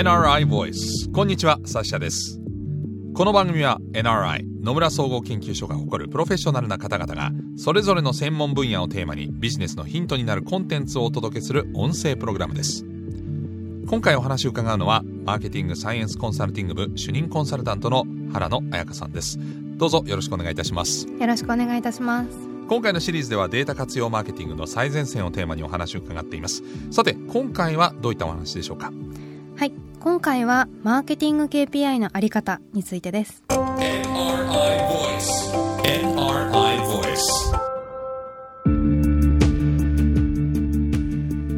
NRI Voice こんにちはサッシャです。この番組は NRI 野村総合研究所が誇るプロフェッショナルな方々がそれぞれの専門分野をテーマにビジネスのヒントになるコンテンツをお届けする音声プログラムです。今回お話を伺うのはマーケティングサイエンスコンサルティング部主任コンサルタントの原野彩香さんです。どうぞよろしくお願いいたします。よろしくお願いいたします。今回のシリーズではデータ活用マーケティングの最前線をテーマにお話を伺っています。さて今回はどういったお話でしょうか？はい今回はマーケティング KPI のあり方についてです。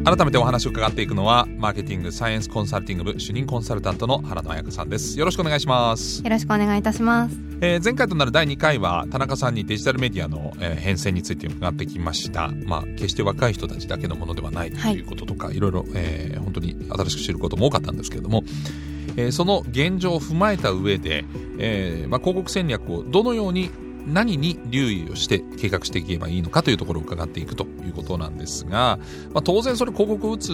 改めてお話を伺っていくのはマーケティングサイエンスコンサルティング部主任コンサルタントの原野彩香さんです。よろしくお願いします。よろしくお願いいたします。えー、前回となる第2回は田中さんにデジタルメディアの、えー、変遷について伺ってきました、まあ、決して若い人たちだけのものではないとい。うこととか、はい、いろいろ、えー、本当に新しく知ることも多かったんですけれども、えー、その現状を踏まえた上で、えーまあ、広告戦略をどのように何に留意をして計画していけばいいのかというところを伺っていくということなんですが、まあ、当然それ広告を打つ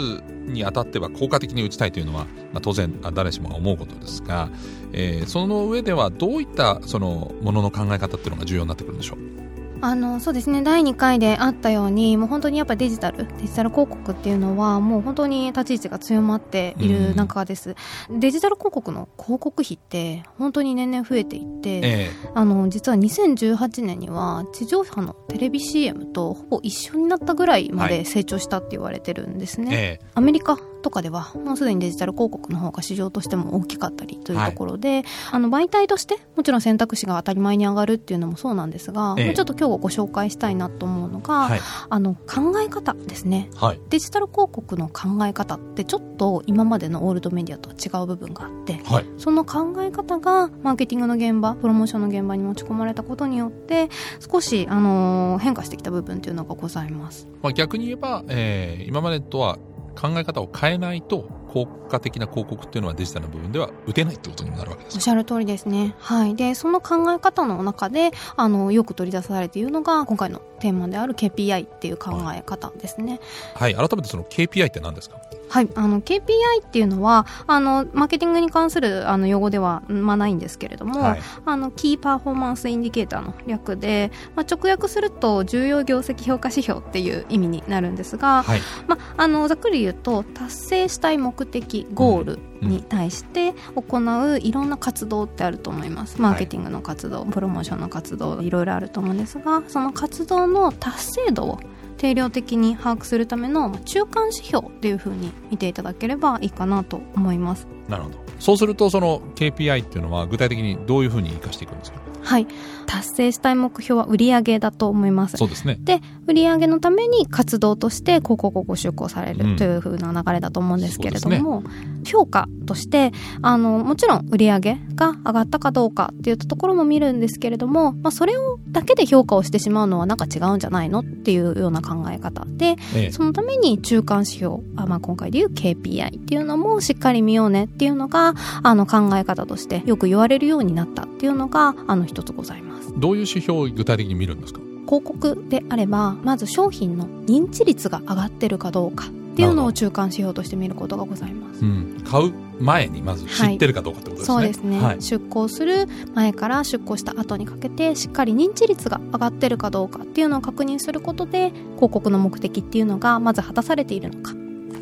にあたっては効果的に打ちたいというのは、まあ、当然誰しもが思うことですが、えー、その上ではどういったそのものの考え方っていうのが重要になってくるんでしょう？あのそうですね。第2回であったようにもう本当にやっぱデジタルデジタル広告っていうのはもう本当に立ち位置が強まっている中です、うん、デジタル広告の広告費って本当に年々増えていって、ええ、あの実は2018年には地上波のテレビ CM とほぼ一緒になったぐらいまで成長したって言われてるんですね、はいえ、アメリカとかではもうすでにデジタル広告の方が市場としても大きかったりというところで、はい、あの媒体としてもちろん選択肢が当たり前に上がるっていうのもそうなんですが、ええ、ちょっと今日ご紹介したいなと思うのが、はい、あの考え方ですね、はい、デジタル広告の考え方ってちょっと今までのオールドメディアとは違う部分があって、その考え方がマーケティングの現場プロモーションの現場に持ち込まれたことによって少し、あの変化してきた部分っていうのがございます。まあ、逆に言えば、えー、今までとは考え方を変えないと効果的な広告っていうのはデジタルの部分では打てないってことになるわけですおっしゃる通りですね。はい。で、その考え方の中で、あの、よく取り出されているのが、今回のテーマである KPI っていう考え方ですね。はい。はい、改めてその KPI って何ですか？はい、あの KPI っていうのはあのマーケティングに関するあの用語では、まあ、ないんですけれども、はい、あの Key Performance Indicator の略で、まあ、直訳すると重要業績評価指標っていう意味になるんですが、はい、まあ、あのざっくり言うと達成したい目的ゴールに対して行ういろんな活動ってあると思います、マーケティングの活動、プロモーションの活動いろいろあると思うんですがその活動の達成度を定量的に把握するための中間指標っていうふうに見ていただければいいかなと思います。なるほど。そうするとその KPI っていうのは具体的にどういうふうに生かしていくんですか？はい。達成したい目標は売上だと思います。そうですね。で売上のために活動として広告をご出稿されるというふうな流れだと思うんですけれども、うんね、評価としてあのもちろん売上が上がったかどうかっていうところも見るんですけれども、まあ、それをだけで評価をしてしまうのはなんか違うんじゃないのっていうような考え方で、ええ、そのために中間指標あ、まあ、今回でいう KPI っていうのもしっかり見ようねっていうのがあの考え方としてよく言われるようになったっていうのがあの一つございます。どういう指標を具体的に見るんですか？広告であればまず商品の認知率が上がってるかどうかっていうのを中間指標として見ることがございます、うん、買う前にまず知ってるかどうかってことですね、はい、そうですね、はい、出向する前から出向した後にかけてしっかり認知率が上がってるかどうかっていうのを確認することで広告の目的っていうのがまず果たされているのか。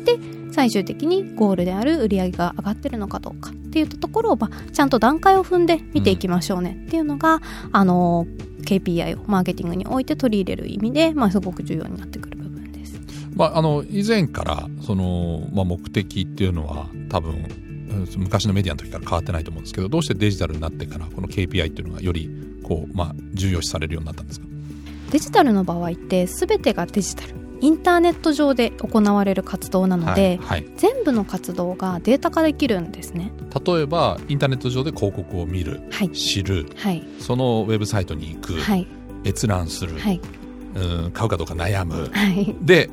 で最終的にゴールである売り上げが上がってるのかどうかっていうところを、まあ、ちゃんと段階を踏んで見ていきましょうね。っていうのが、うん、あの KPI をマーケティングにおいて取り入れる意味で、まあ、すごく重要になってくる部分です。まあ、あの以前からその、まあ、目的っていうのは多分昔のメディアの時から変わってないと思うんですけどどうしてデジタルになってからこの KPI っていうのがよりこう、まあ、重要視されるようになったんですか？デジタルの場合って全てがデジタルインターネット上で行われる活動なので、はいはい、全部の活動がデータ化できるんですね。例えばインターネット上で広告を見る、はい、知る、そのウェブサイトに行く、閲覧する、うん買うかどうか悩む、で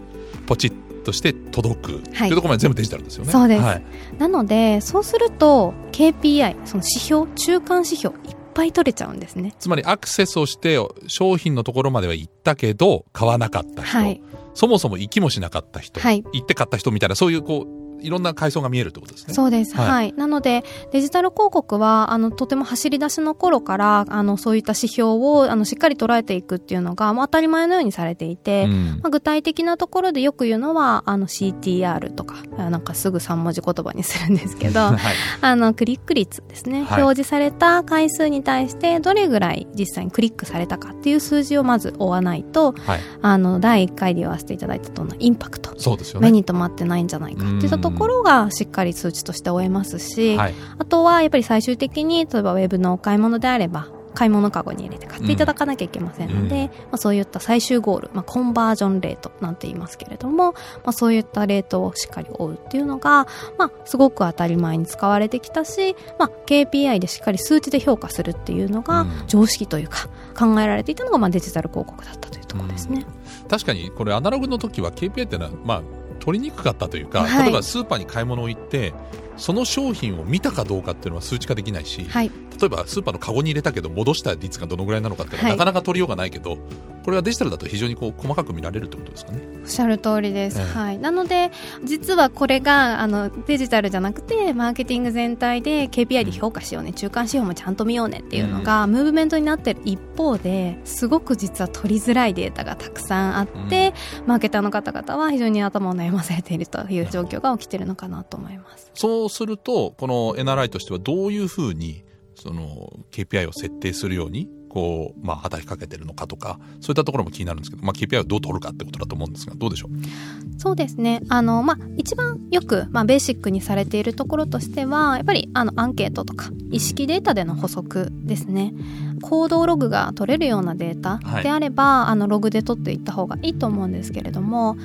ポチッとして届く、はい、というところまで全部デジタルですよね。そうです、はい、なのでそうすると KPI その指標中間指標ぱい取れちゃうんですね。つまりアクセスをして商品のところまでは行ったけど買わなかった人、はい、そもそも行きもしなかった人、はい、行って買った人みたいなそういうこういろんな階層が見えるってことですね。そうです。はい。はい、なので、デジタル広告は、あの、とても走り出しの頃から、あの、そういった指標を、あの、しっかり捉えていくっていうのが、まあ、当たり前のようにされていて、うん、まあ、具体的なところでよく言うのは、あの、CTR とか、なんかすぐ3文字言葉にするんですけど、はい、あの、クリック率ですね、はい、表示された回数に対して、どれぐらい実際にクリックされたかっていう数字をまず追わないと、はい、あの、第1回で言わせていただいたとのインパクト、そうですよね。目に留まってないんじゃないかっていったところが、しっかり数値として追えますし、はい、あとはやっぱり最終的に例えばウェブのお買い物であれば買い物かごに入れて買っていただかなきゃいけませんので、うん、まあ、そういった最終ゴール、まあ、コンバージョンレートなんて言いますけれども、まあ、そういったレートをしっかり追うっていうのが、まあ、すごく当たり前に使われてきたし、まあ、KPI でしっかり数値で評価するっていうのが常識というか考えられていたのがまあデジタル広告だったというところですね。うん、確かにこれアナログの時は KPI っていうのは、まあ、取りにくかったというか、はい、例えばスーパーに買い物を行ってその商品を見たかどうかっていうのは数値化できないし、はい、例えばスーパーのカゴに入れたけど戻した率がどのぐらいなのかっていうのは、なかなか取りようがないけどこれはデジタルだと非常にこう細かく見られるってことですかね？おっしゃる通りです、えー、はい、なので実はこれがあのデジタルじゃなくてマーケティング全体で KPI で評価しようね、うん、中間指標もちゃんと見ようねっていうのが、うん、ムーブメントになってる一方ですごく実は取りづらいデータがたくさんあって、うん、マーケターの方々は非常に頭を悩まされているという状況が起きているのかなと思いますそうするとこの NRI としてはどういうふうにその KPI を設定するようにこう、まあ、働きかけてるのかとかそういったところも気になるんですけど、まあ、KPI をどう取るかってことだと思うんですがどうでしょう？そうですね。あの、まあ、一番よく、まあ、ベーシックにされているところとしてはやっぱりあのアンケートとか意識データでの補足ですね。行動ログが取れるようなデータであれば、はい、あのログで取っていった方がいいと思うんですけれども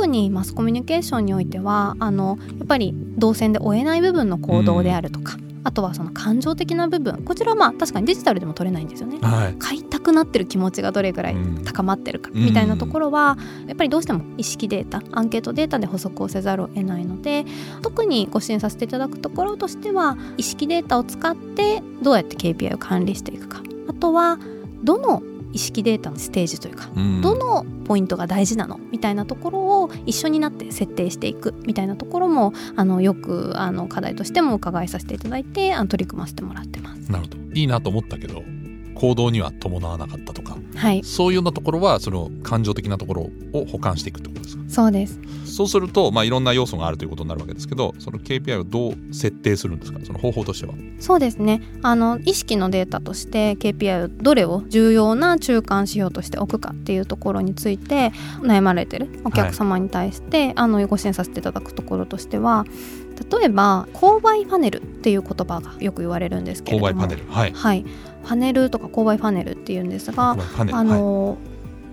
特にマスコミュニケーションにおいてはあのやっぱり動線で追えない部分の行動であるとか、うん。あとはその感情的な部分こちらはまあ確かにデジタルでも取れないんですよね、はい、買いたくなってる気持ちがどれぐらい高まってるかみたいなところは、やっぱりどうしても意識データアンケートデータで補足をせざるを得ないので特にご支援させていただくところとしては意識データを使ってどうやって KPI を管理していくか。あとはどの意識データのステージというか、うん、どのポイントが大事なのみたいなところを一緒になって設定していくみたいなところもあのよくあの課題としても伺いさせていただいてあの取り組ませてもらってます。なるほどいいなと思ったけど行動には伴わなかったとか、はい、そういうようなところはその感情的なところを補完していくってことですか？そうです。そうすると、まあ、いろんな要素があるということになるわけですけどその KPI をどう設定するんですか？その方法としては。そうですね。あの意識のデータとして KPI をどれを重要な中間指標として置くかっていうところについて悩まれてるお客様に対して、はい、あのご支援させていただくところとしては例えば購買パネルっていう言葉がよく言われるんですけれども。購買パネル。はい、はい、パネルとか購買パネルっていうんですがあの、はい、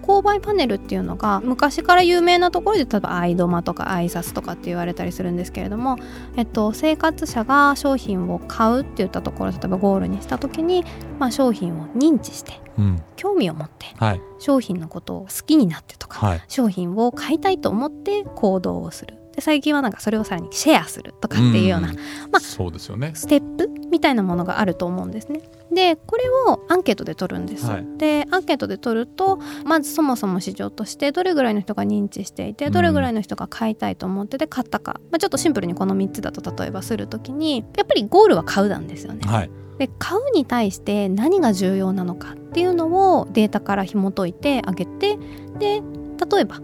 購買パネルっていうのが昔から有名なところで例えばアイドマとかアイサスとかって言われたりするんですけれども、えっと、生活者が商品を買うって言ったところ例えばゴールにした時に、まあ、商品を認知して、うん、興味を持って、はい、商品のことを好きになってとか、はい、商品を買いたいと思って行動をする。で最近はなんかそれをさらにシェアするとかっていうような、まあ、そうですよね。ステップみたいなものがあると思うんですね。でこれをアンケートで取るんです、はい、でアンケートで取るとまずそもそも市場としてどれぐらいの人が認知していてどれぐらいの人が買いたいと思ってて買ったか、まあ、ちょっとシンプルにこの3つだと例えばする時にやっぱりゴールは買うなんですよね。はい。で買うに対して何が重要なのかっていうのをデータから紐解いてあげてで例えば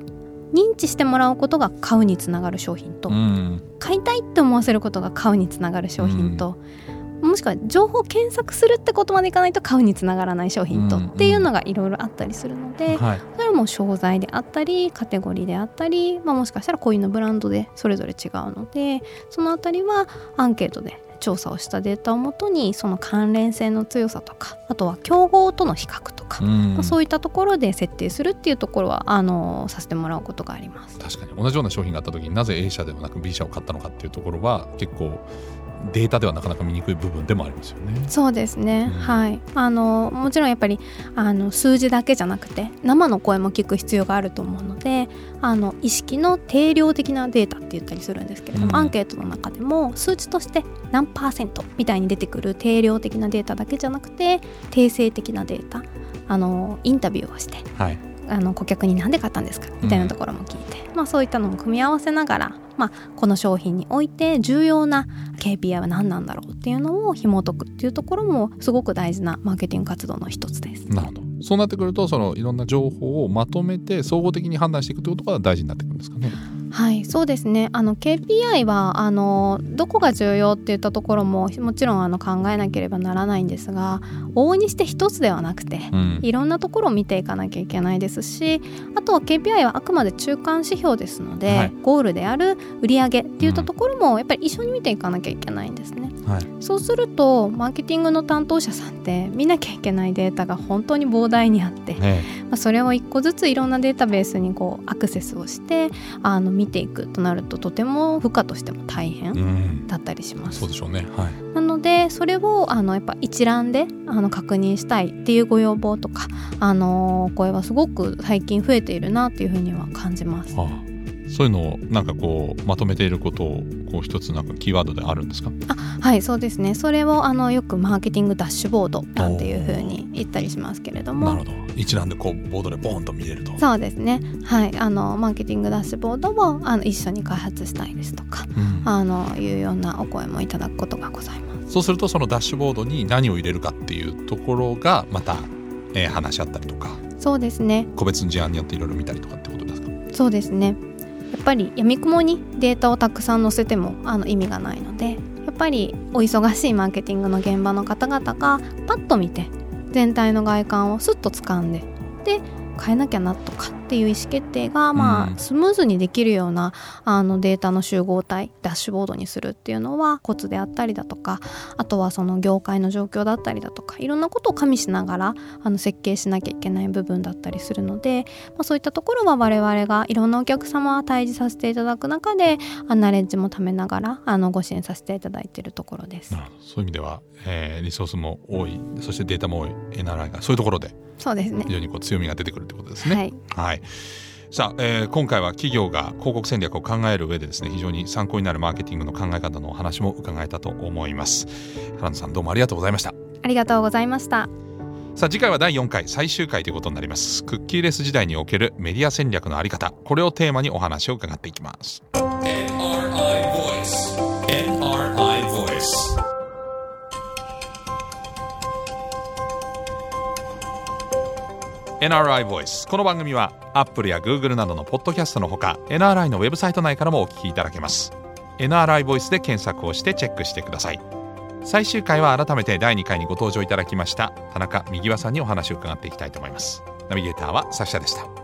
認知してもらうことが買うにつながる商品と、うん、買いたいって思わせることが買うにつながる商品と、うん、もしくは情報検索するってことまでいかないと買うにつながらない商品と、うん、っていうのがいろいろあったりするので、はい、それはもう商材であったりカテゴリーであったり、まあ、もしかしたらこういうのブランドでそれぞれ違うのでそのあたりはアンケートで調査をしたデータをもとにその関連性の強さとかあとは競合との比較とか、まあ、そういったところで設定するっていうところはあのさせてもらうことがあります。確かに。同じような商品があった時になぜ A 社ではなく B 社を買ったのかっていうところは結構データではなかなか見にくい部分でもありますよね。そうですね、うん、はい。あのもちろんやっぱりあの数字だけじゃなくて生の声も聞く必要があると思うのであの意識の定量的なデータって言ったりするんですけれども、うん、アンケートの中でも数値として何パーセントみたいに出てくる定量的なデータだけじゃなくて定性的なデータあのインタビューをして、はい、あの顧客に何で買ったんですか？みたいなところも聞いて、うん、まあ、そういったのも組み合わせながら、まあ、この商品において重要な KPI は何なんだろうっていうのを紐解くっていうところもすごく大事なマーケティング活動の一つです。なるほどそうなってくるとそのいろんな情報をまとめて総合的に判断していくということが大事になってくるんですかね。はいそうですね。あの KPI はあのどこが重要っていったところももちろんあの考えなければならないんですが往々にして一つではなくて、うん、いろんなところを見ていかなきゃいけないですしあとは KPI はあくまで中間指標ですので、はい、ゴールである売上っていったところもやっぱり一緒に見ていかなきゃいけないんですね。はい、そうするとマーケティングの担当者さんって見なきゃいけないデータが本当に膨大にあって、ね、まあ、それを一個ずついろんなデータベースにこうアクセスをしてあの見ていくとなるととても負荷としても大変だったりします。うん、そうでしょうね、はい、なのでそれをあのやっぱ一覧であの確認したいっていうご要望とかあの声はすごく最近増えているなというふうには感じます。はあそういうのをなんかこうまとめていることをこう一つなんかキーワードであるんですか？あはいそうですね。それをあのよくマーケティングダッシュボードなんていうふうに言ったりしますけれども。なるほど一覧でこうボードでボーンと見れると。そうですね。はいあのマーケティングダッシュボードをあの一緒に開発したいですとか、うん、あのいうようなお声もいただくことがございます。そうするとそのダッシュボードに何を入れるかっていうところがまた、えー、話し合ったりとか。そうですね。個別の事案によっていろいろ見たりとかってことですか？そうですねやっぱりやみくもにデータをたくさん載せてもあの意味がないのでやっぱりお忙しいマーケティングの現場の方々がパッと見て全体の外観をスッと掴んでで変えなきゃなとかっていう意思決定が、まあ、スムーズにできるようなあのデータの集合体ダッシュボードにするっていうのはコツであったりだとかあとはその業界の状況だったりだとかいろんなことを加味しながらあの設計しなきゃいけない部分だったりするので、まあ、そういったところは我々がいろんなお客様を対峙させていただく中であナレッジもためながらあのご支援させていただいているところです。そういう意味では、えー、リソースも多いそしてデータも多い NRI がそういうところでそうですね非常にこう強みが出てくるってことですね。はい、はいさあ、えー、今回は企業が広告戦略を考える上でですね非常に参考になるマーケティングの考え方のお話も伺えたと思います。原野さんどうもありがとうございました。ありがとうございました。さあ次回は第4回最終回ということになります。クッキーレス時代におけるメディア戦略のあり方。これをテーマにお話を伺っていきます。NRI NRI Voice この番組は Apple や Google などのポッドキャストのほか NRI のウェブサイト内からもお聞きいただけます。NRI Voice で検索をしてチェックしてください。最終回は改めて第2回にご登場いただきました田中右輪さんにお話を伺っていきたいと思います。ナビゲーターはサシャでした。